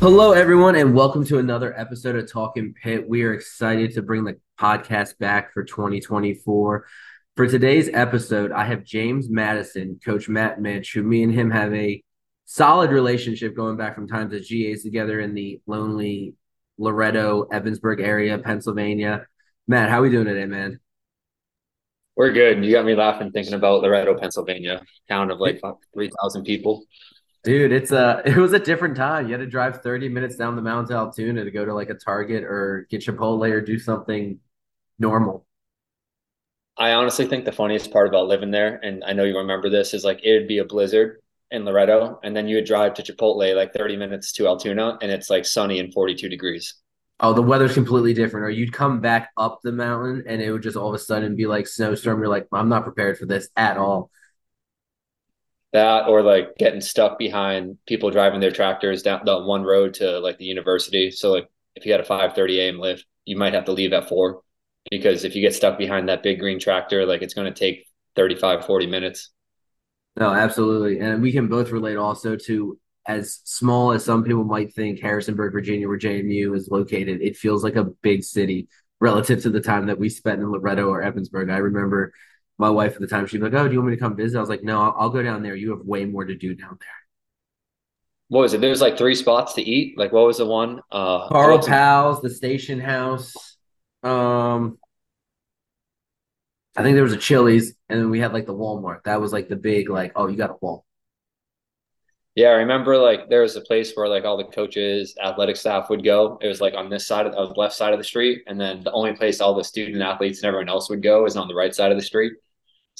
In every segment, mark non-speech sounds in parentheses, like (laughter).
Hello, everyone, and welcome to another episode of Talking Pitt. We are excited to bring the podcast back for 2024. For today's episode, I have James Madison, Coach Matt Mitch, who me and him have a solid relationship going back from times as GAs together in the lonely Loretto, Ebensburg area, Pennsylvania. Matt, how are we doing today, man? We're good. You got me laughing thinking about Loretto, Pennsylvania, town of like 3,000 people. Dude, it's uh, a (laughs) it was a different time. You had to drive 30 minutes down the mountain to Altoona to go to like a Target or get Chipotle or do something normal. I honestly think the funniest part about living there, and I know you remember this, is like it would be a blizzard in Loretto, and then you would drive to Chipotle like 30 minutes to Altoona, and it's like sunny and 42 degrees. Oh, the weather's completely different. Or you'd come back up the mountain and it would just all of a sudden be like snowstorm. You're like, I'm not prepared for this at all that or like getting stuck behind people driving their tractors down the one road to like the university. So like if you had a 5:30 a.m. lift, you might have to leave at 4 because if you get stuck behind that big green tractor, like it's going to take 35 40 minutes. No, absolutely. And we can both relate also to as small as some people might think Harrisonburg, Virginia, where JMU is located, it feels like a big city relative to the time that we spent in Loretto or Ebensburg. I remember my wife at the time, she'd be like, "Oh, do you want me to come visit?" I was like, "No, I'll, I'll go down there. You have way more to do down there." What was it? There's like three spots to eat. Like, what was the one? Uh, Carl Pals, the Station House. Um, I think there was a Chili's, and then we had like the Walmart. That was like the big, like, oh, you got a wall. Yeah, I remember like there was a place where like all the coaches, athletic staff would go. It was like on this side of the left side of the street, and then the only place all the student athletes and everyone else would go is on the right side of the street.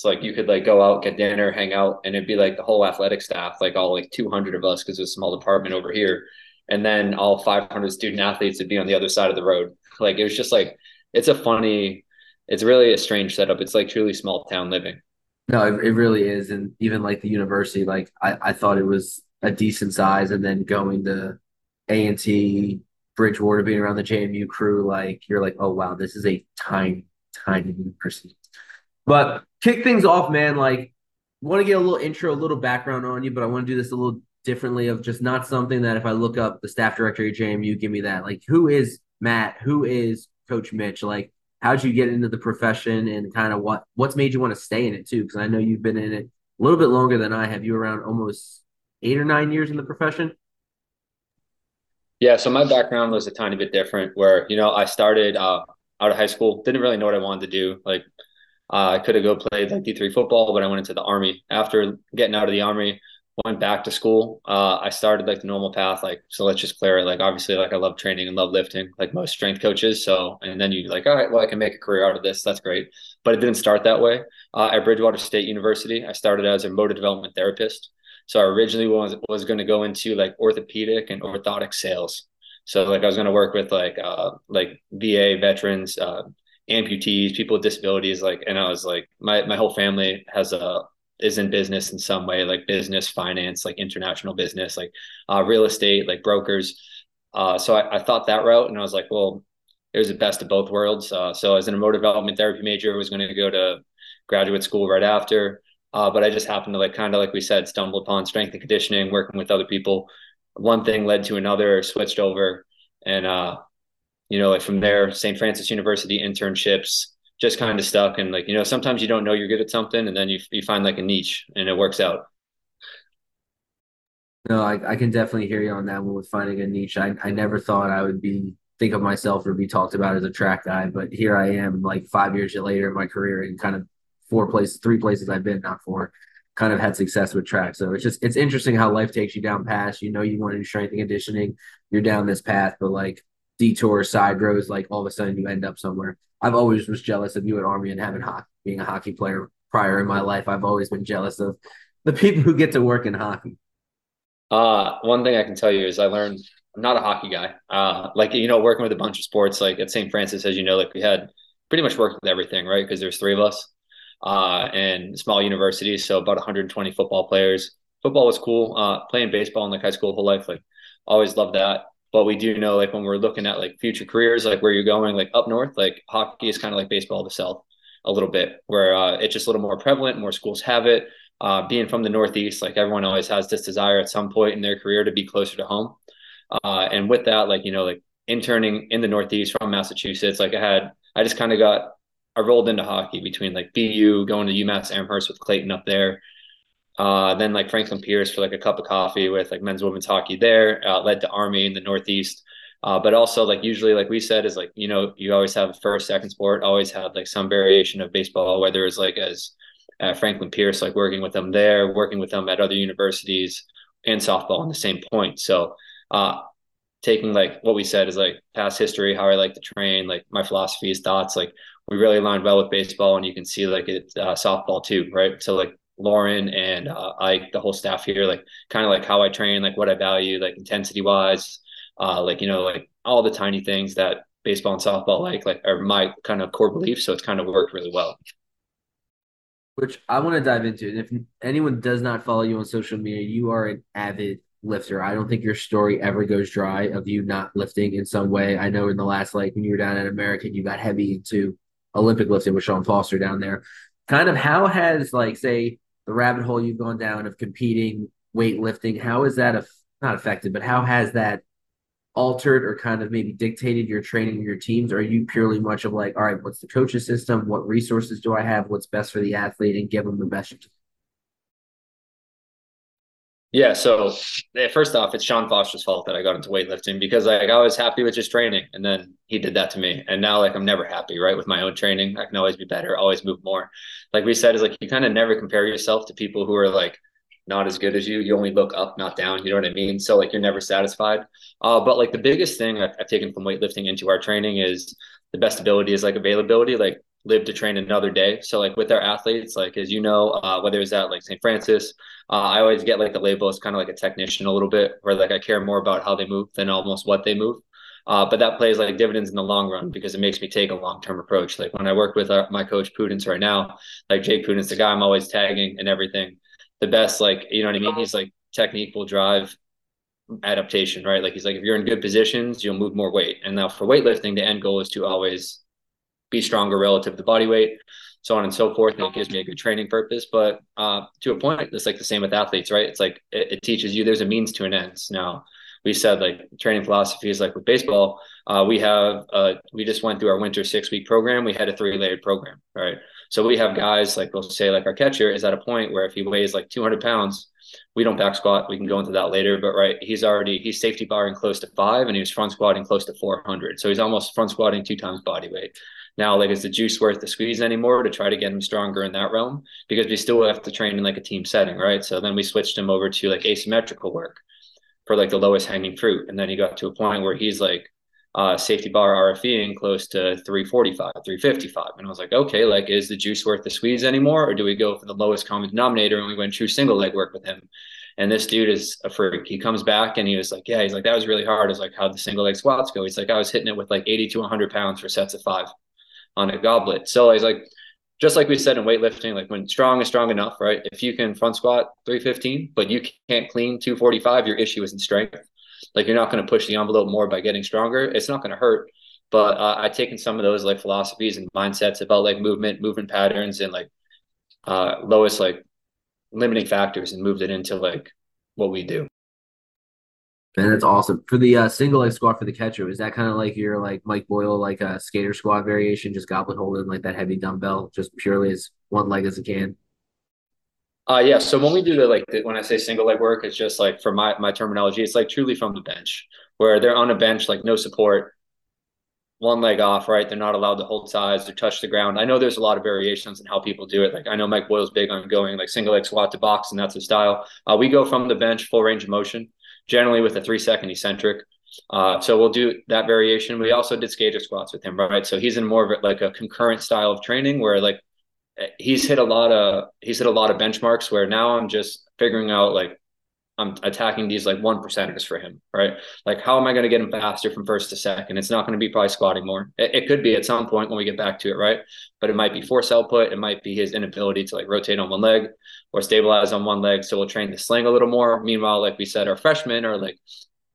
So like you could like go out, get dinner, hang out, and it'd be like the whole athletic staff, like all like 200 of us, because it's a small department over here, and then all 500 student athletes would be on the other side of the road. Like it was just like it's a funny, it's really a strange setup. It's like truly small town living. No, it, it really is, and even like the university, like I, I thought it was a decent size, and then going to A and T, Bridgewater, being around the JMU crew, like you're like, oh wow, this is a tiny, tiny university. But kick things off, man. Like, want to get a little intro, a little background on you, but I want to do this a little differently of just not something that if I look up the staff director at JMU, give me that. Like, who is Matt? Who is Coach Mitch? Like, how'd you get into the profession and kind of what what's made you want to stay in it too? Because I know you've been in it a little bit longer than I have. You around almost eight or nine years in the profession. Yeah, so my background was a tiny bit different. Where you know I started uh, out of high school, didn't really know what I wanted to do. Like uh, I could have go played like D three football, but I went into the army. After getting out of the army, went back to school. Uh, I started like the normal path. Like so, let's just clear it. Like obviously, like I love training and love lifting, like most strength coaches. So and then you like, all right, well I can make a career out of this. That's great. But it didn't start that way. Uh, at Bridgewater State University, I started as a motor development therapist. So I originally was was going to go into like orthopedic and orthotic sales. So like I was going to work with like uh like VA veterans, uh, amputees, people with disabilities, like, and I was like, my my whole family has a is in business in some way, like business, finance, like international business, like uh, real estate, like brokers. Uh, so I, I thought that route, and I was like, well, it was the best of both worlds. Uh, so as an motor development therapy major, I was going to go to graduate school right after. Uh, but I just happened to like kind of like we said, stumble upon strength and conditioning, working with other people. One thing led to another, switched over, and uh, you know, like from there, St. Francis University internships, just kind of stuck. And like, you know, sometimes you don't know you're good at something, and then you you find like a niche, and it works out. No, I, I can definitely hear you on that one with finding a niche. I, I never thought I would be think of myself or be talked about as a track guy, but here I am, like five years later in my career, and kind of four places, three places I've been, not four, kind of had success with track. So it's just it's interesting how life takes you down paths. You know, you want to do strength and conditioning, you're down this path, but like detour side roads, like all of a sudden you end up somewhere. I've always was jealous of you at Army and having hockey, being a hockey player prior in my life. I've always been jealous of the people who get to work in hockey. Uh, one thing I can tell you is I learned I'm not a hockey guy. Uh, like you know, working with a bunch of sports, like at St. Francis, as you know, like we had pretty much worked with everything, right? Because there's three of us uh, and small universities, so about 120 football players. Football was cool. Uh, playing baseball in like high school whole life, like always loved that. But we do know like when we're looking at like future careers, like where you're going, like up north, like hockey is kind of like baseball the south a little bit, where uh, it's just a little more prevalent. More schools have it. Uh, being from the Northeast, like everyone always has this desire at some point in their career to be closer to home. Uh, and with that, like, you know, like interning in the Northeast from Massachusetts, like I had, I just kind of got, I rolled into hockey between like BU, going to UMass Amherst with Clayton up there. Uh, then like Franklin Pierce for like a cup of coffee with like men's women's hockey there, uh, led to Army in the Northeast. Uh, but also like usually like we said is like you know you always have a first second sport always had like some variation of baseball whether it's like as uh, Franklin Pierce like working with them there working with them at other universities and softball on the same point so uh, taking like what we said is like past history how I like to train like my philosophies thoughts like we really aligned well with baseball and you can see like it uh, softball too right so like Lauren and uh, I the whole staff here like kind of like how I train like what I value like intensity wise uh, like you know, like all the tiny things that baseball and softball like like are my kind of core beliefs. So it's kind of worked really well. Which I want to dive into. And if anyone does not follow you on social media, you are an avid lifter. I don't think your story ever goes dry of you not lifting in some way. I know in the last like when you were down at American, you got heavy into Olympic lifting with Sean Foster down there. Kind of how has like say the rabbit hole you've gone down of competing weightlifting, how is that a, not affected, but how has that altered or kind of maybe dictated your training your teams? Or are you purely much of like, all right, what's the coach's system? What resources do I have? What's best for the athlete and give them the best? Yeah, so eh, first off, it's Sean Foster's fault that I got into weightlifting because like I was happy with just training, and then he did that to me, and now like I'm never happy, right, with my own training. I can always be better, always move more. Like we said, is like you kind of never compare yourself to people who are like not as good as you. You only look up, not down. You know what I mean? So like you're never satisfied. Uh, but like the biggest thing I've, I've taken from weightlifting into our training is the best ability is like availability. Like live to train another day. So like with our athletes, like as you know, uh, whether it's at like St. Francis, uh, I always get like the label as kind of like a technician a little bit, where like I care more about how they move than almost what they move. Uh, but that plays like dividends in the long run because it makes me take a long term approach. Like when I work with our, my coach Pudens right now, like Jake Pudens, the guy I'm always tagging and everything the best, like, you know what I mean? He's like technique will drive adaptation, right? Like he's like, if you're in good positions, you'll move more weight. And now for weightlifting, the end goal is to always be stronger relative to body weight, so on and so forth. And it gives me a good training purpose. But uh, to a point, it's like the same with athletes, right? It's like it, it teaches you there's a means to an end. Now, we said like training philosophy is like with baseball. Uh, we have uh, we just went through our winter six week program. We had a three layered program, right? So we have guys like we'll say like our catcher is at a point where if he weighs like 200 pounds, we don't back squat. We can go into that later, but right, he's already he's safety barring close to five, and he was front squatting close to 400. So he's almost front squatting two times body weight. Now, like, is the juice worth the squeeze anymore to try to get him stronger in that realm? Because we still have to train in like a team setting, right? So then we switched him over to like asymmetrical work for like the lowest hanging fruit, and then he got to a point where he's like uh, safety bar RFEing close to 345, 355. And I was like, okay, like, is the juice worth the squeeze anymore? Or do we go for the lowest common denominator and we went true single leg work with him? And this dude is a freak. He comes back and he was like, yeah, he's like, that was really hard. I was like, how'd the single leg squats go? He's like, I was hitting it with like 80 to 100 pounds for sets of five on a goblet. So he's like, just like we said in weightlifting, like when strong is strong enough, right? If you can front squat 315, but you can't clean 245, your issue isn't strength. Like you're not going to push the envelope more by getting stronger. It's not going to hurt. But uh, I've taken some of those like philosophies and mindsets about like movement, movement patterns, and like uh, lowest like limiting factors, and moved it into like what we do. And that's awesome for the uh, single leg squat for the catcher. Is that kind of like your like Mike Boyle like a skater squat variation, just goblet holding like that heavy dumbbell, just purely as one leg as it can? Uh, yeah. So when we do the like the, when I say single leg work, it's just like for my my terminology, it's like truly from the bench where they're on a bench, like no support, one leg off, right? They're not allowed to hold sides or touch the ground. I know there's a lot of variations in how people do it. Like I know Mike Boyle's big on going like single leg squat to box, and that's his style. Uh, we go from the bench, full range of motion, generally with a three second eccentric. Uh, so we'll do that variation. We also did skater squats with him, right? So he's in more of like a concurrent style of training where like he's hit a lot of he's hit a lot of benchmarks where now I'm just figuring out like I'm attacking these like one percenters for him, right? Like how am I going to get him faster from first to second? It's not going to be probably squatting more. It, it, could be at some point when we get back to it, right? But it might be force output. It might be his inability to like rotate on one leg or stabilize on one leg. So we'll train the sling a little more. Meanwhile, like we said, our freshmen are like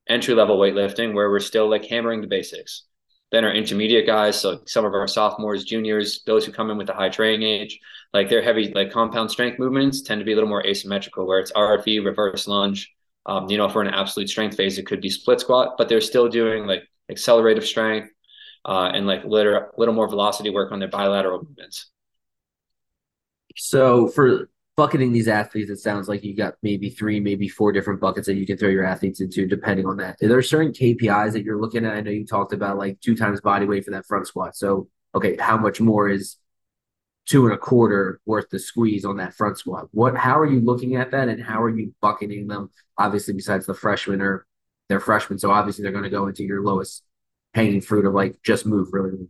entry level weightlifting where we're still like hammering the basics. Then our intermediate guys, so some of our sophomores, juniors, those who come in with a high training age, like their heavy like compound strength movements tend to be a little more asymmetrical, where it's RFE, reverse lunge, Um, you know, for an absolute strength phase, it could be split squat, but they're still doing like accelerative strength uh, and like little little more velocity work on their bilateral movements. So for bucketing these athletes, it sounds like you got maybe three, maybe four different buckets that you can throw your athletes into, depending on that. There are there certain KPIs that you're looking at? I know you talked about like two times body weight for that front squat. So, okay, how much more is two and a quarter worth the squeeze on that front squat? What, how are you looking at that, and how are you bucketing them? Obviously, besides the freshmen or they're freshmen, so obviously they're going to go into your lowest hanging fruit of like just move really.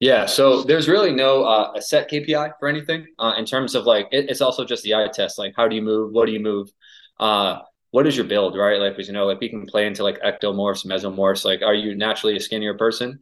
Yeah, so there's really no uh, a set KPI for anything uh, in terms of like it, it's also just the eye test. Like, how do you move? What do you move? Uh, what is your build, right? Like, because you know, like we can play into like ectomorphs, mesomorphs. Like, are you naturally a skinnier person?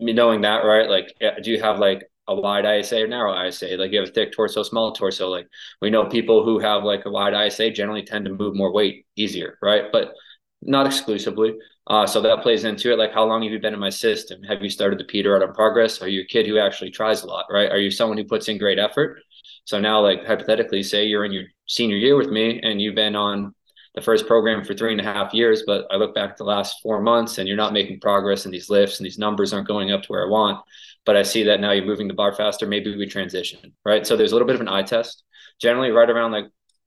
I mean, knowing that, right? Like, do you have like a wide ISA or narrow ISA? Like, you have a thick torso, small torso. Like, we know people who have like a wide ISA generally tend to move more weight easier, right? But not exclusively. Uh, so that plays into it. Like, how long have you been in my system? Have you started to peter out on progress? Are you a kid who actually tries a lot, right? Are you someone who puts in great effort? So now, like, hypothetically, say you're in your senior year with me and you've been on the first program for three and a half years, but I look back at the last four months and you're not making progress in these lifts and these numbers aren't going up to where I want. But I see that now you're moving the bar faster. Maybe we transition, right? So there's a little bit of an eye test. Generally, right around like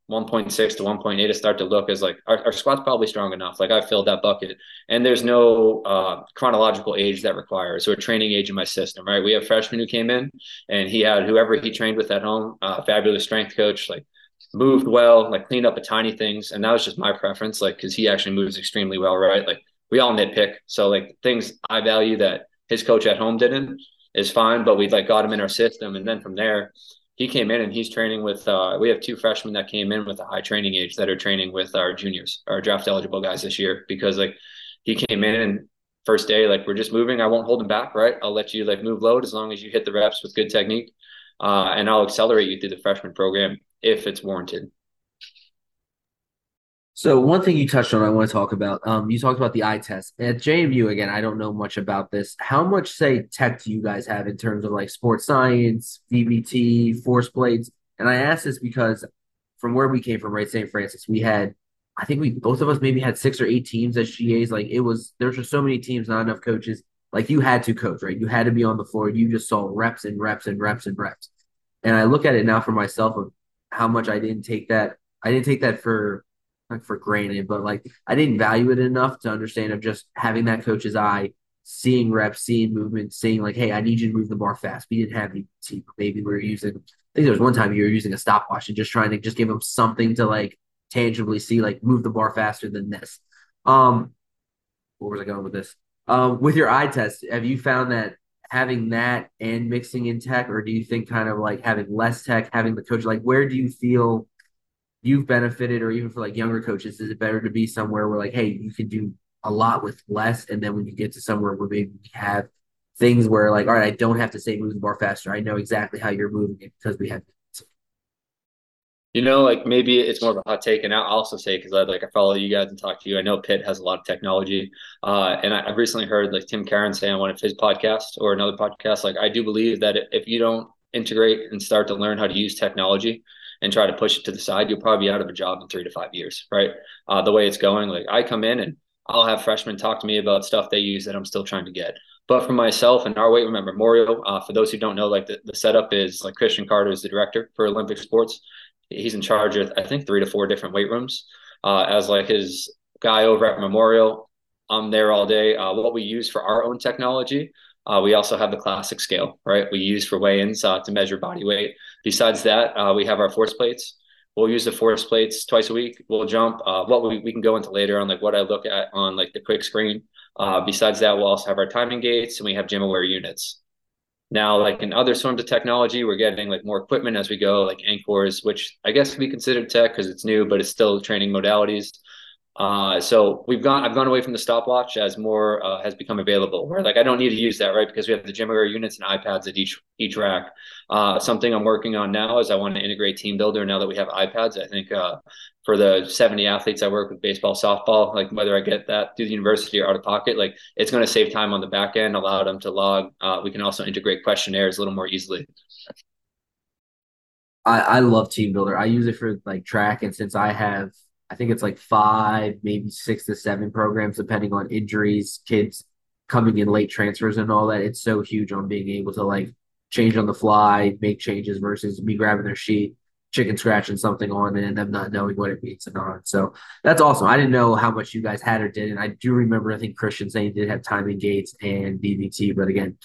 1.6 to 1.8 to start to look as like our, our squat's probably strong enough. Like I filled that bucket and there's no uh, chronological age that requires or training age in my system, right? We have freshmen who came in and he had whoever he trained with at home, uh, fabulous strength coach, like moved well, like cleaned up a tiny things. And that was just my preference, like, cause he actually moves extremely well, right? Like we all nitpick. So like things I value that his coach at home didn't is fine, but we like got him in our system. And then from there, he came in and he's training with uh, we have two freshmen that came in with a high training age that are training with our juniors our draft eligible guys this year because like he came in and first day like we're just moving. I won't hold him back right? I'll let you like move load as long as you hit the reps with good technique. Uh, and i'll accelerate you through the freshman program if it's warranted so one thing you touched on, I want to talk about. Um, you talked about the eye test at JMU. Again, I don't know much about this. How much say tech do you guys have in terms of like sports science, VBT, force plates? And I ask this because from where we came from, right, St. Francis, we had, I think we both of us maybe had six or eight teams as GAs. Like it was, there's just so many teams, not enough coaches. Like you had to coach, right? You had to be on the floor. You just saw reps and reps and reps and reps. And I look at it now for myself of how much I didn't take that. I didn't take that for for granted, but like I didn't value it enough to understand of just having that coach's eye, seeing reps, seeing movement, seeing like, hey, I need you to move the bar fast. We didn't have any team. Maybe we were using. I think there was one time you were using a stopwatch and just trying to just give them something to like tangibly see, like move the bar faster than this. Um, where was I going with this? Um, with your eye test, have you found that having that and mixing in tech, or do you think kind of like having less tech, having the coach, like where do you feel you've benefited or even for like younger coaches is it better to be somewhere where like hey you can do a lot with less and then when you get to somewhere where maybe we have things where like all right i don't have to say move the bar faster i know exactly how you're moving it because we have you know, like maybe it's more of a hot take, and I'll also say because I like I follow you guys and talk to you. I know Pitt has a lot of technology, uh, and I, have recently heard like Tim Karen say on one of his podcasts or another podcast. Like I do believe that if you don't integrate and start to learn how to use technology, and try to push it to the side, you'll probably be out of a job in three to five years, right? Uh, the way it's going, like I come in and I'll have freshmen talk to me about stuff they use that I'm still trying to get. But for myself and our weight room at Memorial, uh, for those who don't know, like the, the setup is like Christian Carter is the director for Olympic sports. He's in charge of, I think, three to four different weight rooms. Uh, as like his guy over at Memorial, I'm there all day. Uh, what we use for our own technology uh, we also have the classic scale, right? We use for weigh-ins uh, to measure body weight. Besides that, uh, we have our force plates. We'll use the force plates twice a week. We'll jump. Uh, what we, we can go into later on, like what I look at on like the quick screen. Uh, besides that, we'll also have our timing gates and we have GymAware units. Now, like in other forms of technology, we're getting like more equipment as we go, like Anchors, which I guess can be considered tech because it's new, but it's still training modalities. Uh, so we've gone, I've gone away from the stopwatch as more uh, has become available. Where like I don't need to use that, right? Because we have the GymAware units and iPads at each each rack. Uh, something I'm working on now is I want to integrate TeamBuildr now that we have iPads. I think uh, for the 70 athletes I work with, baseball, softball, like whether I get that through the university or out of pocket, like it's going to save time on the back end, allow them to log. Uh, we can also integrate questionnaires a little more easily. I, I love TeamBuildr. I use it for like track, and since I have, I think it's like five, maybe six to seven programs, depending on injuries, kids coming in late transfers and all that. It's so huge on being able to like change on the fly, make changes versus me grabbing their sheet, chicken scratching something on it, and them not knowing what it means and not. So that's awesome. I didn't know how much you guys had or didn't. I do remember, I think Christian saying did have timing gates and VBT, but again,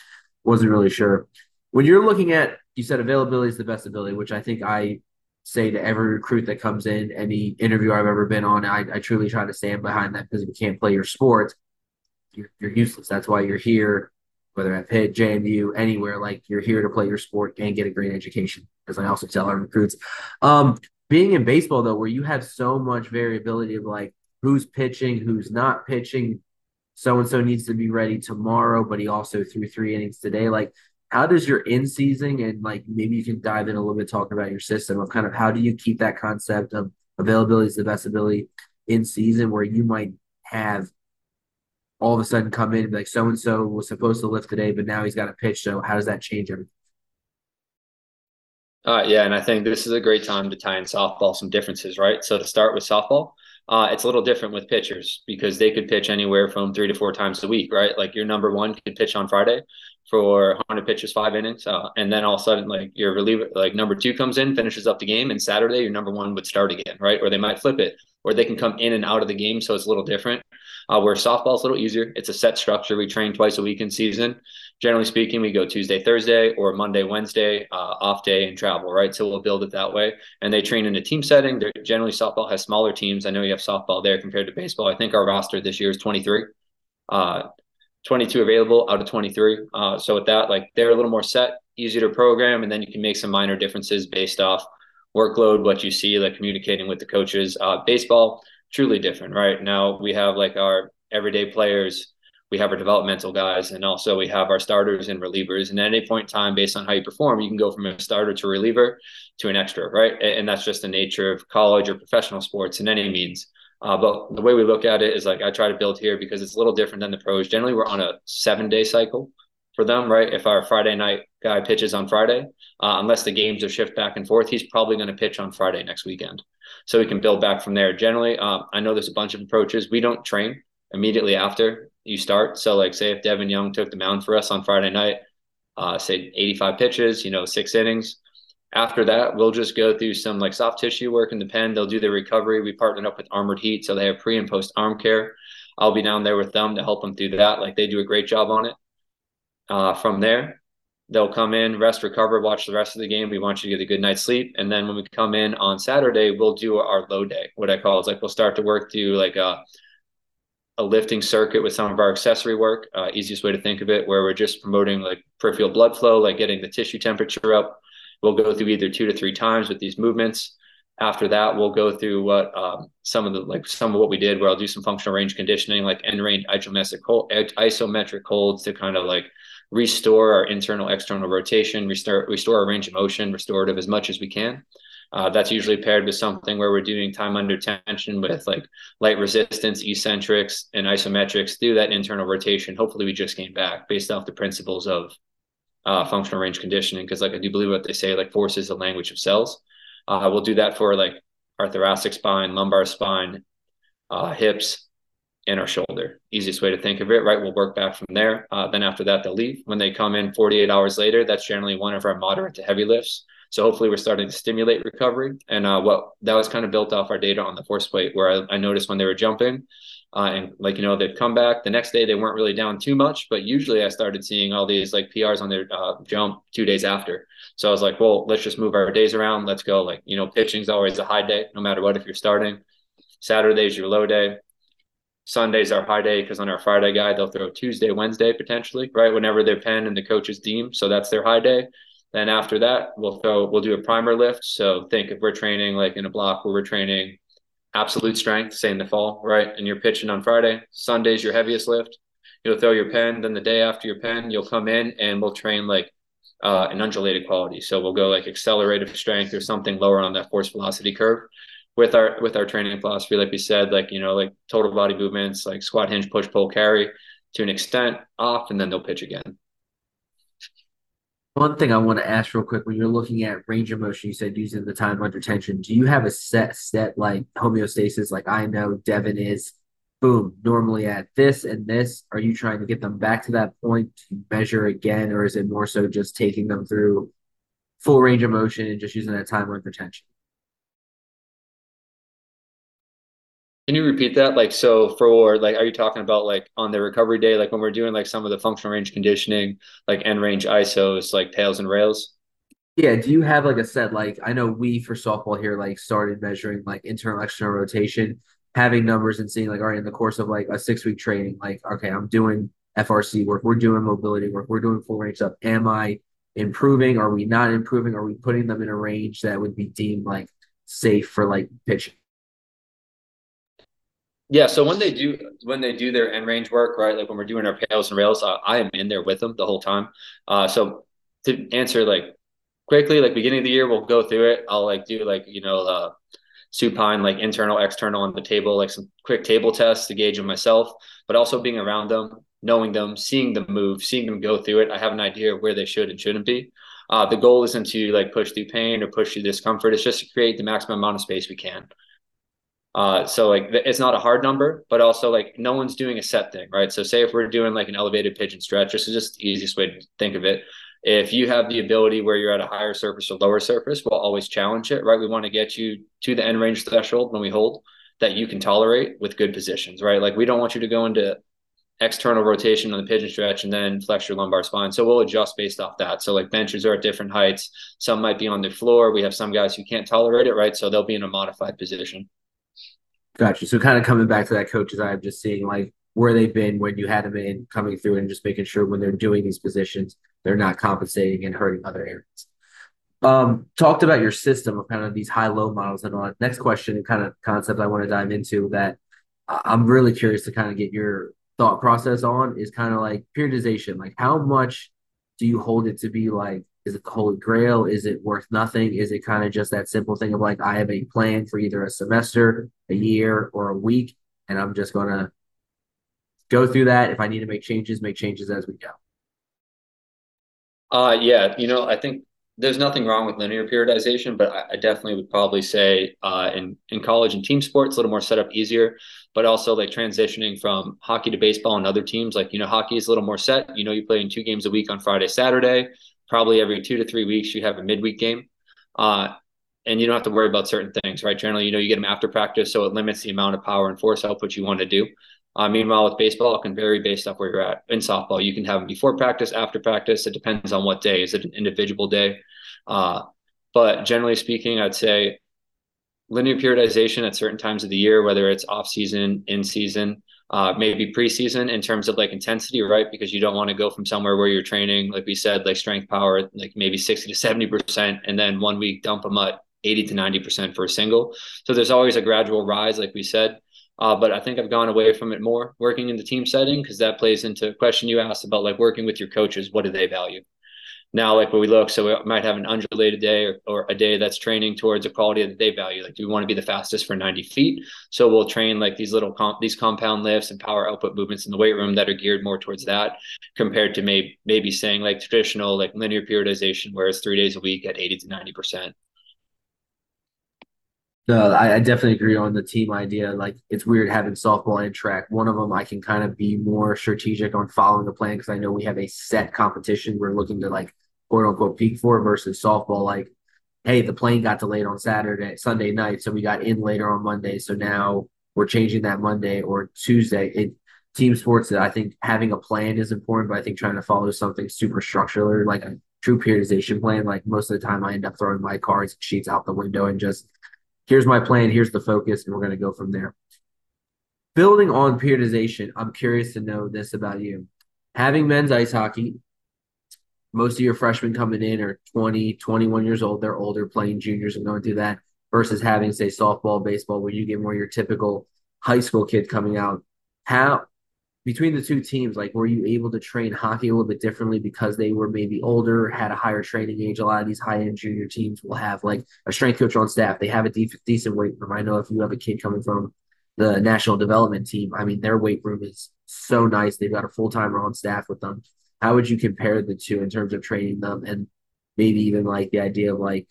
wasn't really sure. When you're looking at you said availability is the best ability, which I think I say to every recruit that comes in, any interview I've ever been on, I, I truly try to stand behind that because if you can't play your sport, you're, you're useless. That's why you're here, whether at Pitt, JMU, anywhere, like you're here to play your sport and get a great education, as I also tell our recruits. Um, being in baseball, though, where you have so much variability of like who's pitching, who's not pitching, so and so needs to be ready tomorrow, but he also threw three innings today. Like, how does your in season and like maybe you can dive in a little bit talking about your system of kind of how do you keep that concept of availability is the best ability in season where you might have all of a sudden come in and be like so and so was supposed to lift today, but now he's got a pitch. So how does that change everything? Uh, yeah, and I think this is a great time to tie in softball some differences, right? So to start with softball, uh, it's a little different with pitchers because they could pitch anywhere from three to four times a week, right? Like your number one could pitch on Friday for 100 pitches, five innings, uh, and then all of a sudden, like your reliever, like number two comes in, finishes up the game, and Saturday your number one would start again, right? Or they might flip it, or they can come in and out of the game, so it's a little different. Uh, where softball's a little easier, it's a set structure. We train twice a week in season. Generally speaking, we go Tuesday, Thursday, or Monday, Wednesday, uh, off day and travel, right? So we'll build it that way. And they train in a team setting. They're generally softball has smaller teams. I know you have softball there compared to baseball. I think our roster this year is 23. Uh, 22 available out of 23. Uh, so with that, like they're a little more set, easier to program, and then you can make some minor differences based off workload, what you see, like communicating with the coaches. Uh, baseball, truly different, right? Now we have like our everyday players, we have our developmental guys, and also we have our starters and relievers. And at any point in time, based on how you perform, you can go from a starter to reliever to an extra, right? And that's just the nature of college or professional sports in any means. Uh, but the way we look at it is like I try to build here because it's a little different than the pros. Generally, we're on a seven day cycle for them, right? If our Friday night guy pitches on Friday, uh, unless the games are shift back and forth, he's probably going to pitch on Friday next weekend. So we can build back from there. Generally, uh, I know there's a bunch of approaches. We don't train immediately after you start. So, like, say if Devin Young took the mound for us on Friday night, uh, say 85 pitches, you know, six innings after that, we'll just go through some like soft tissue work in the pen. They'll do the recovery. We partnered up with Armored Heat, so they have pre and post arm care. I'll be down there with them to help them through that. Like they do a great job on it. Uh, from there, they'll come in, rest, recover, watch the rest of the game. We want you to get a good night's sleep. And then when we come in on Saturday, we'll do our low day. What I call is like we'll start to work through like a a lifting circuit with some of our accessory work. Uh, easiest way to think of it, where we're just promoting like peripheral blood flow, like getting the tissue temperature up We'll go through either two to three times with these movements. After that, we'll go through what um, some of the like some of what we did, where I'll do some functional range conditioning, like end range isometric hold, isometric holds to kind of like restore our internal external rotation, restore restore our range of motion, restorative as much as we can. Uh, that's usually paired with something where we're doing time under tension with like light resistance, eccentrics, and isometrics through that internal rotation. Hopefully, we just came back based off the principles of uh, functional range conditioning because like I do believe what they say like force is the language of cells. Uh, we'll do that for like our thoracic spine, lumbar spine, uh, hips, and our shoulder. Easiest way to think of it, right? We'll work back from there. Uh, then after that, they'll leave. When they come in 48 hours later, that's generally one of our moderate to heavy lifts. So hopefully we're starting to stimulate recovery. And uh, what that was kind of built off our data on the force plate, where I, I noticed when they were jumping, uh, and like you know, they'd come back the next day. They weren't really down too much, but usually I started seeing all these like PRs on their uh, jump two days after. So I was like, well, let's just move our days around. Let's go. Like you know, pitching's always a high day, no matter what. If you're starting, Saturday's your low day. Sunday's our high day because on our Friday guy they'll throw Tuesday, Wednesday potentially, right? Whenever their pen and the coaches deem. So that's their high day. Then after that, we'll throw we'll do a primer lift. So think if we're training like in a block where we're training absolute strength, say in the fall, right? And you're pitching on Friday. Sunday's your heaviest lift. You'll throw your pen. Then the day after your pen, you'll come in and we'll train like uh, an undulated quality. So we'll go like accelerative strength or something lower on that force velocity curve with our with our training philosophy. Like we said, like you know, like total body movements, like squat, hinge, push, pull, carry to an extent off, and then they'll pitch again. One thing I want to ask real quick, when you're looking at range of motion, you said using the time under tension. Do you have a set step like homeostasis? Like I know Devin is, boom, normally at this and this. Are you trying to get them back to that point to measure again, or is it more so just taking them through full range of motion and just using that time under tension? Can you repeat that? Like, so for like, are you talking about like on the recovery day, like when we're doing like some of the functional range conditioning, like end range ISOs, like PAILs and RAILs? Yeah, do you have like a set like I know we for softball here like started measuring like internal external rotation, having numbers and seeing like all right in the course of like a six week training, like okay, I'm doing FRC work, we're doing mobility work, we're doing full range stuff. Am I improving? Are we not improving? Are we putting them in a range that would be deemed like safe for like pitching? Yeah, so when they do when they do their end range work, right? Like when we're doing our PAILs and RAILs, uh, I am in there with them the whole time. Uh, so to answer like quickly, like beginning of the year, we'll go through it. I'll like do like you know the supine like internal, external on the table, like some quick table tests to gauge them myself, but also being around them, knowing them, seeing them move, seeing them go through it. I have an idea of where they should and shouldn't be. Uh, the goal isn't to like push through pain or push through discomfort. It's just to create the maximum amount of space we can. Uh, so like it's not a hard number, but also like no one's doing a set thing, right? So say if we're doing like an elevated pigeon stretch, this is just the easiest way to think of it. If you have the ability where you're at a higher surface or lower surface, we'll always challenge it, right? We want to get you to the end range threshold when we hold that you can tolerate with good positions, right? Like we don't want you to go into external rotation on the pigeon stretch and then flex your lumbar spine. So we'll adjust based off that. So like benches are at different heights. Some might be on the floor. We have some guys who can't tolerate it, right? So they'll be in a modified position. Gotcha. So kind of coming back to that coaches, I'm just seeing like where they've been when you had them in coming through and just making sure when they're doing these positions, they're not compensating and hurting other areas. Um, talked about your system of kind of these high low models and all. Next question kind of concept I want to dive into that I'm really curious to kind of get your thought process on is kind of like periodization. Like how much do you hold it to be like is it the holy grail? Is it worth nothing? Is it kind of just that simple thing of like, I have a plan for either a semester, a year, or a week, and I'm just to go through that. If I need to make changes, make changes as we go. Uh, yeah, you know, I think there's nothing wrong with linear periodization, but I, I definitely would probably say uh, in in college and team sports, a little more set up easier, but also like transitioning from hockey to baseball and other teams, like you know, hockey is a little more set. You know, you play in two games a week on Friday, Saturday probably every two to three weeks you have a midweek game. Uh, and you don't have to worry about certain things, right? Generally, you know, you get them after practice, so it limits the amount of power and force output you want to do. Uh, meanwhile, with baseball, it can vary based off where you're at. In softball, you can have them before practice, after practice. It depends on what day. Is it an individual day? Uh, but generally speaking, I'd say linear periodization at certain times of the year, whether it's off season, in season, uh, maybe preseason in terms of like intensity, right? Because you don't want to go from somewhere where you're training, like we said, like strength power, like maybe 60 to 70%, and then one week dump them at 80 to 90% for a single. So there's always a gradual rise, like we said. Uh, but I think I've gone away from it more working in the team setting because that plays into a question you asked about like working with your coaches. What do they value? Now like when we look so we might have an undulated day or, or, a day that's training towards a quality that they value. Like do we want to be the fastest for 90 feet? So we'll train like these little comp these compound lifts and power output movements in the weight room that are geared more towards that compared to maybe maybe saying like traditional like linear periodization where it's three days a week at 80 to 90 percent no, I, I, definitely agree on the team idea. Like it's weird having softball and track. One of them I can kind of be more strategic on following the plan because I know we have a set competition we're looking to like quote unquote peak for versus softball. Like, hey, the plane got delayed on Saturday, Sunday night, so we got in later on Monday. So now we're changing that Monday or Tuesday. It, team sports that I think having a plan is important, but I think trying to follow something super structural, like a true periodization plan, like most of the time I end up throwing my cards sheets out the window and just here's my plan, here's the focus, and we're going to go from there. Building on periodization, I'm curious to know this about you. Having men's ice hockey, most of your freshmen coming in are 20, 21 years old. They're older playing juniors and going through that versus having, say, softball, baseball, where you get more your typical high school kid coming out. How between the two teams, like were you able to train hockey a little bit differently because they were maybe older, had a higher training age? A lot of these high end junior teams will have like a strength coach on staff. They have a de- decent weight room. I know if you have a kid coming from the national development team, I mean, their weight room is so nice. They've got a full timer on staff with them. how would you compare the two in terms of training them and maybe even like the idea of like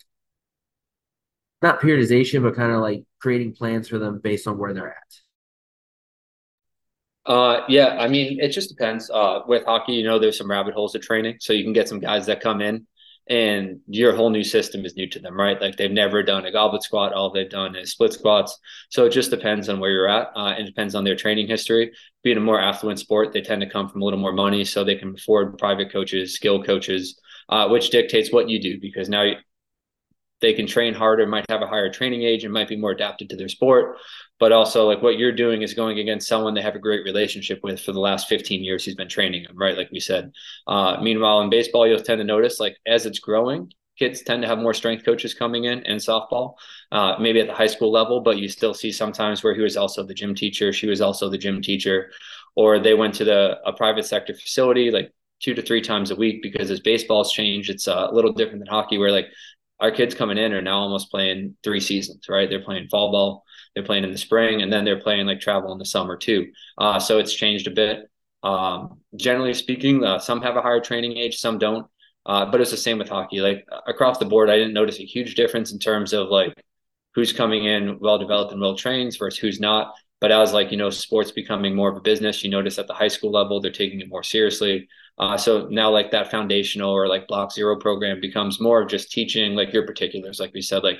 not periodization, but kind of like creating plans for them based on where they're at? Uh, yeah, I mean, it just depends. Uh, with hockey, you know, there's some rabbit holes of training. So you can get some guys that come in and your whole new system is new to them, right? Like they've never done a goblet squat. All they've done is split squats. So it just depends on where you're at. Uh, it depends on their training history. Being a more affluent sport, they tend to come from a little more money, so they can afford private coaches, skill coaches, uh, which dictates what you do because now they can train harder, might have a higher training age, and might be more adapted to their sport. But also, like what you're doing is going against someone they have a great relationship with for the last 15 years. He's been training them, right? Like we said. Uh, meanwhile, in baseball, you'll tend to notice, like as it's growing, kids tend to have more strength coaches coming in and softball, uh, maybe at the high school level, but you still see sometimes where he was also the gym teacher, she was also the gym teacher, or they went to the a private sector facility like two to three times a week because as baseball's changed, it's a little different than hockey, where like our kids coming in are now almost playing three seasons, right? They're playing fall ball, they're playing in the spring, and then they're playing like travel in the summer too. Uh, so it's changed a bit. Um, generally speaking, uh, some have a higher training age, some don't. Uh, but it's the same with hockey. Like across the board, I didn't notice a huge difference in terms of like who's coming in well developed and well trained versus who's not. But as like you know, sports becoming more of a business, you notice at the high school level they're taking it more seriously. Uh, so now like that foundational or like block zero program becomes more of just teaching like your particulars, like we said, like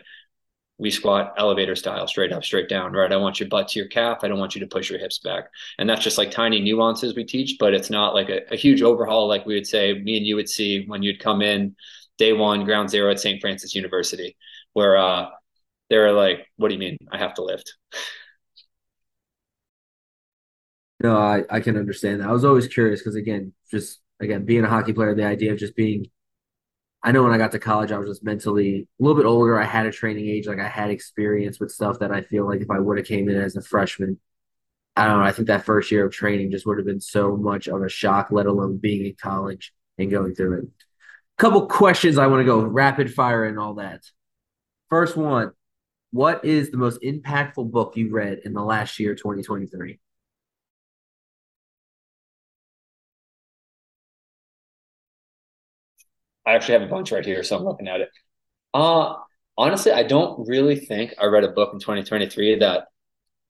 we squat elevator style, straight up, straight down, right? I want your butt to your calf. I don't want you to push your hips back. And that's just like tiny nuances we teach, but it's not like a, a huge overhaul like we would say me and you would see when you'd come in day one, ground zero at St. Francis University, where uh they're like, what do you mean I have to lift? No, I, I can understand that. I was always curious because again, just again, being a hockey player, the idea of just being, I know when I got to college, I was just mentally a little bit older. I had a training age, like I had experience with stuff that I feel like if I would have came in as a freshman, I don't know. I think that first year of training just would have been so much of a shock, let alone being in college and going through it. Couple questions I want to go rapid fire and all that. First one, what is the most impactful book you read in the last year, 2023? I actually have a bunch right here, so I'm looking at it. Uh honestly, I don't really think I read a book in 2023 that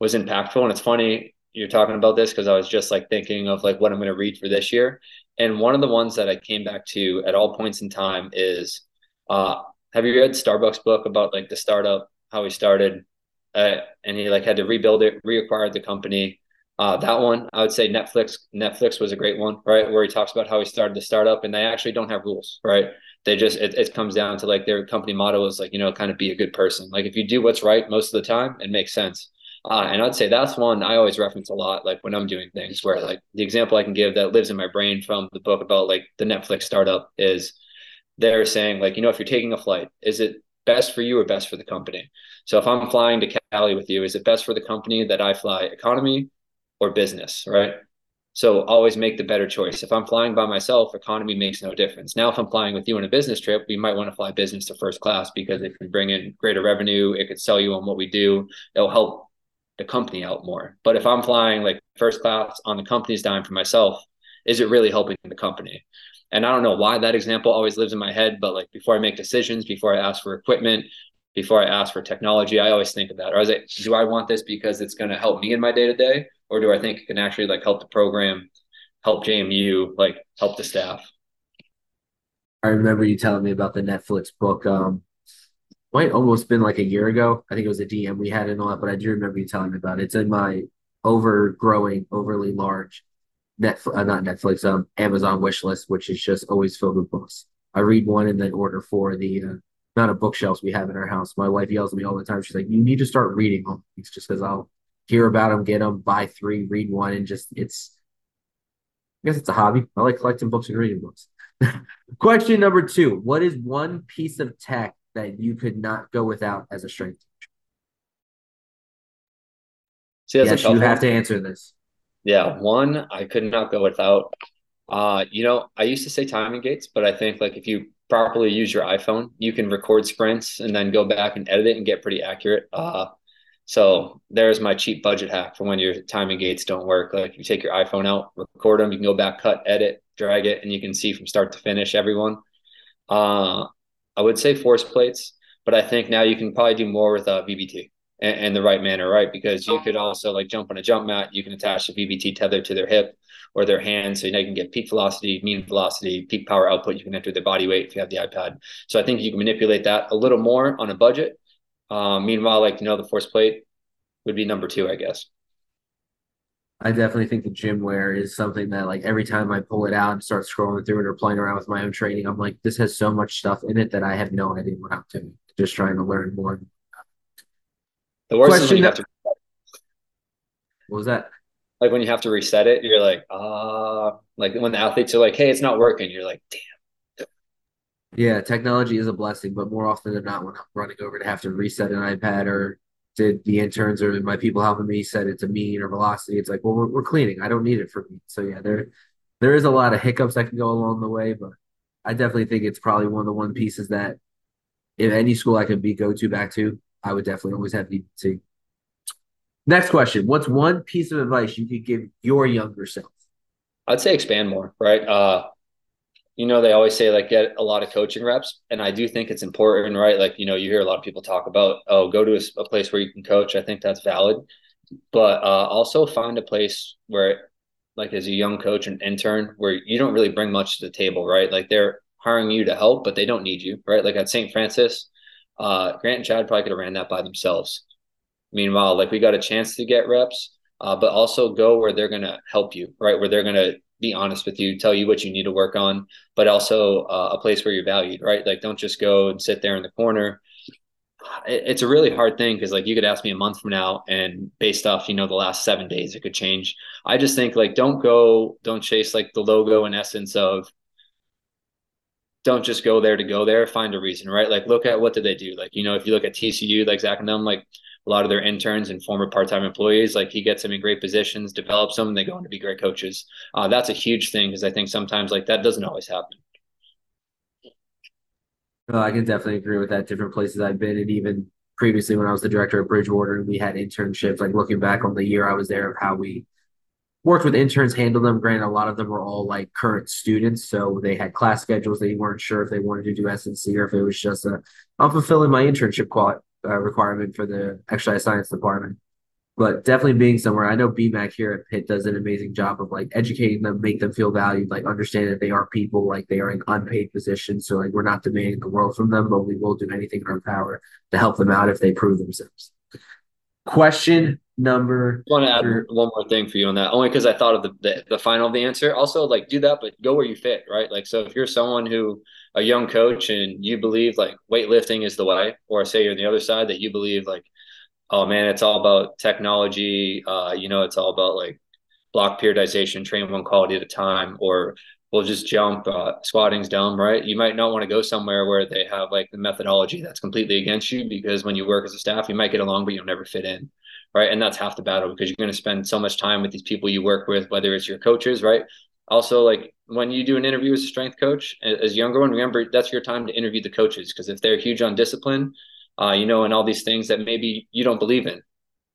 was impactful. And it's funny you're talking about this because I was just like thinking of like what I'm going to read for this year. And one of the ones that I came back to at all points in time is uh have you read Starbucks book about like the startup, how he started uh, and he like had to rebuild it, reacquired the company, uh, that one, I would say Netflix. Netflix was a great one, right? Where he talks about how he started the startup, and they actually don't have rules, right? They just it, it comes down to like their company motto is like you know kind of be a good person. Like if you do what's right most of the time, it makes sense. Uh, and I'd say that's one I always reference a lot, like when I'm doing things where like the example I can give that lives in my brain from the book about like the Netflix startup is they're saying like, you know, if you're taking a flight, is it best for you or best for the company? So if I'm flying to Cali with you, is it best for the company that I fly economy or business, right? So always make the better choice. If I'm flying by myself, economy makes no difference. Now, if I'm flying with you on a business trip, we might want to fly business to first class because it can bring in greater revenue. It could sell you on what we do. It'll help the company out more. But if I'm flying like first class on the company's dime for myself, is it really helping the company? And I don't know why that example always lives in my head, but like before I make decisions, before I ask for equipment, before I ask for technology, I always think of that. Or is it, do I want this because it's going to help me in my day to day? Or do I think it can actually like help the program, help JMU, like help the staff? I remember you telling me about the Netflix book. Um, might almost been like a year ago. I think it was a DM we had and all that, but I do remember you telling me about it. It's in my overgrowing, overly large Netflix, uh, not Netflix, um, Amazon wish list, which is just always filled with books. I read one and then order for the uh, amount of bookshelves we have in our house. My wife yells at me all the time. She's like, "You need to start reading them." It's just because I'll hear about them, get them, buy three, read one, and just it's. I guess it's a hobby. I like collecting books and reading books. (laughs) Question number two: What is one piece of tech that you could not go without as a strength teacher? See, yes, you have to answer this. Yeah, one I could not go without. Uh, you know, I used to say timing gates, but I think like if you properly use your iPhone, you can record sprints and then go back and edit it and get pretty accurate. Uh, so there's my cheap budget hack for when your timing gates don't work. Like you take your iPhone out, record them, you can go back, cut, edit, drag it, and you can see from start to finish everyone. Uh, I would say force plates, but I think now you can probably do more with uh, VBT and, the right manner, right? Because you could also like jump on a jump mat, you can attach a VBT tether to their hip or their hand, so you now you can get peak velocity, mean velocity, peak power output. You can enter their body weight if you have the iPad. So I think you can manipulate that a little more on a budget. Um, meanwhile, like you know, the force plate would be number two, I guess. I definitely think the GymAware is something that like every time I pull it out and start scrolling through it or playing around with my own training, I'm like, this has so much stuff in it that I have no idea what I'm doing. Just trying to learn more. The worst Question is when you have to. What was that? Like when you have to reset it, you're like, ah, uh, like when the athletes are like, hey, it's not working, you're like, damn. Yeah, technology is a blessing, but more often than not, when I'm running over to have to reset an iPad or did the interns or my people helping me set it to mean or velocity, it's like, well, we're, we're cleaning. I don't need it for me. So yeah, there there is a lot of hiccups that can go along the way, but I definitely think it's probably one of the one pieces that if any school I could be go to back to, I would definitely always have VBT. Next question. What's one piece of advice you could give your younger self? I'd say expand more, right? Uh, you know, they always say like get a lot of coaching reps. And I do think it's important, right? Like, you know, you hear a lot of people talk about, oh, go to a, a place where you can coach. I think that's valid. But uh, also find a place where, like, as a young coach and intern, where you don't really bring much to the table, right? Like, they're hiring you to help, but they don't need you, right? Like at St. Francis, uh, Grant and Chad probably could have ran that by themselves. Meanwhile, like we got a chance to get reps, uh, but also go where they're going to help you, right? Where they're going to be honest with you, tell you what you need to work on, but also uh, a place where you're valued, right? Like don't just go and sit there in the corner. It, it's a really hard thing because like you could ask me a month from now, and based off you know the last seven days, it could change. I just think like don't go, don't chase like the logo and essence of don't just go there to go there. Find a reason, right? Like look at what did they do. Like you know, if you look at TCU, like Zach and them, like a lot of their interns and former part-time employees, like he gets them in great positions, develops them, and they go on to be great coaches. Uh, that's a huge thing because I think sometimes like that doesn't always happen. Well, I can definitely agree with that. Different places I've been, and even previously when I was the director of Bridgewater, we had internships. Like looking back on the year I was there, of how we worked with interns, handled them. Granted, a lot of them were all like current students, so they had class schedules. They weren't sure if they wanted to do SNC or if it was just a I'm fulfilling my internship qual- uh, requirement for the exercise science department. But definitely being somewhere, I know BMAC here at Pitt does an amazing job of like educating them, make them feel valued, like understand that they are people, like they are in unpaid positions. So like we're not demanding the world from them, but we will do anything in our power to help them out if they prove themselves. Question number. I want to add one more thing for you on that, only because I thought of the, the, the final of the answer. Also, like do that, but go where you fit, right? Like, so if you're someone who a young coach and you believe like weightlifting is the way, or say you're on the other side that you believe like, oh man, it's all about technology. Uh, you know, it's all about like block periodization, train one quality at a time, or we'll just jump. Uh, squatting's dumb, right? You might not want to go somewhere where they have like the methodology that's completely against you because when you work as a staff, you might get along, but you'll never fit in right? And that's half the battle because you're going to spend so much time with these people you work with, whether it's your coaches, right? Also, like when you do an interview as a strength coach, as younger one, remember that's your time to interview the coaches because if they're huge on discipline, uh, you know, and all these things that maybe you don't believe in,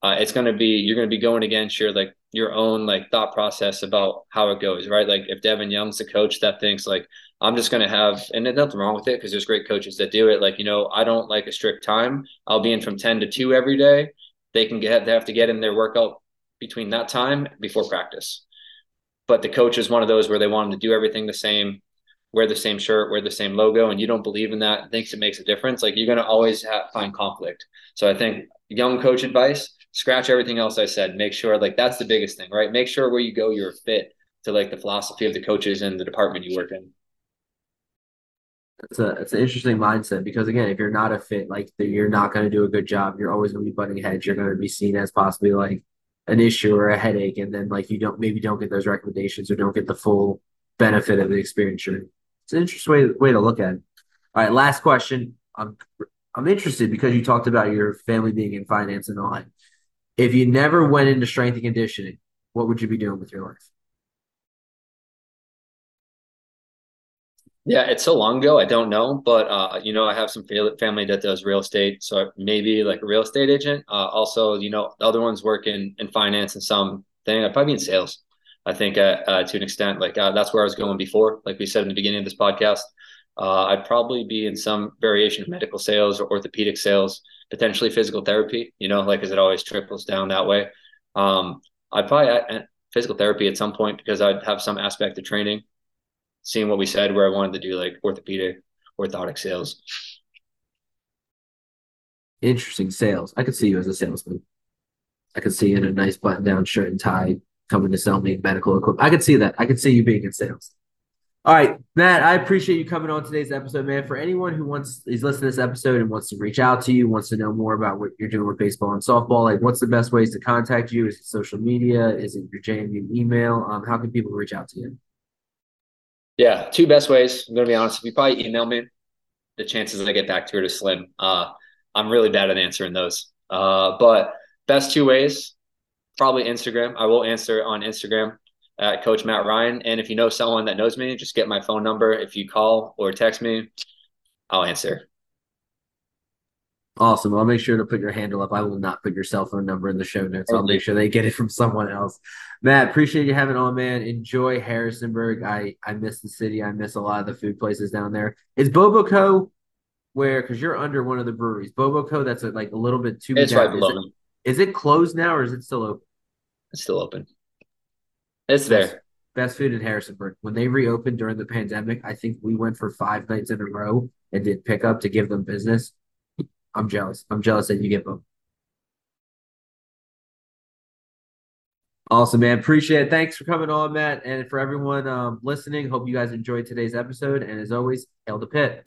uh, it's going to be you're going to be going against your like your own like thought process about how it goes, right? Like if Devin Young's a coach that thinks like I'm just going to have, and there's nothing wrong with it because there's great coaches that do it. Like you know, I don't like a strict time. I'll be in from ten to two every day they can get they have to get in their workout between that time before practice. But the coach is one of those where they want them to do everything the same, wear the same shirt, wear the same logo, and you don't believe in that, thinks it makes a difference. Like you're going to always have, find conflict. So I think young coach advice: scratch everything else I said. Make sure like that's the biggest thing, right? Make sure where you go, you're fit to like the philosophy of the coaches and the department you work in it's a it's an interesting mindset because again, if you're not a fit, like you're not going to do a good job. You're always going to be butting heads. You're going to be seen as possibly like an issue or a headache, and then like you don't maybe don't get those recommendations or don't get the full benefit of the experience. It's an interesting way way to look at it. All right, last question. I'm I'm interested because you talked about your family being in finance and all that. If you never went into strength and conditioning, what would you be doing with your life? Yeah, it's so long ago. I don't know, but uh, you know, I have some family that does real estate, so maybe like a real estate agent. Uh, also, you know, the other ones work in in finance and some thing. I'd probably be in sales, I think uh, uh, to an extent, like uh, that's where I was going before. Like we said in the beginning of this podcast, uh, I'd probably be in some variation of medical sales or orthopedic sales, potentially physical therapy. You know, like as it always trickles down that way. Um, I'd probably uh, physical therapy at some point because I'd have some aspect of training. Seeing what we said, where I wanted to do like orthopedic, orthotic sales. Interesting sales. I could see you as a salesman. I could see you in a nice button-down shirt and tie coming to sell me medical equipment. I could see that. I could see you being in sales. All right, Matt, I appreciate you coming on today's episode, man. For anyone who wants is listening to this episode and wants to reach out to you, wants to know more about what you're doing with baseball and softball, like what's the best ways to contact you? Is it social media? Is it your JMU email? Um, how can people reach out to you? Yeah, two best ways. I'm gonna be honest. If you probably email me, the chances I get back to it are slim. Uh, I'm really bad at answering those. Uh, but best two ways, probably Instagram. I will answer on Instagram at Coach Matt Ryan. And if you know someone that knows me, just get my phone number. If you call or text me, I'll answer. Awesome. I'll make sure to put your handle up. I will not put your cell phone number in the show notes. I'll make sure they get it from someone else. Matt, appreciate you having on, man. Enjoy Harrisonburg. I I miss the city. I miss a lot of the food places down there. Is Boboco where because you're under one of the breweries, Boboco, that's a, like a little bit too. It's right below is it, is it closed now or is it still open? It's still open. It's there. Best food in Harrisonburg. When they reopened during the pandemic, I think we went for five nights in a row and did pickup to give them business. I'm jealous. I'm jealous that you get both. Awesome, man. Appreciate it. Thanks for coming on, Matt. And for everyone um, listening, hope you guys enjoyed today's episode. And as always, hail the Pitt.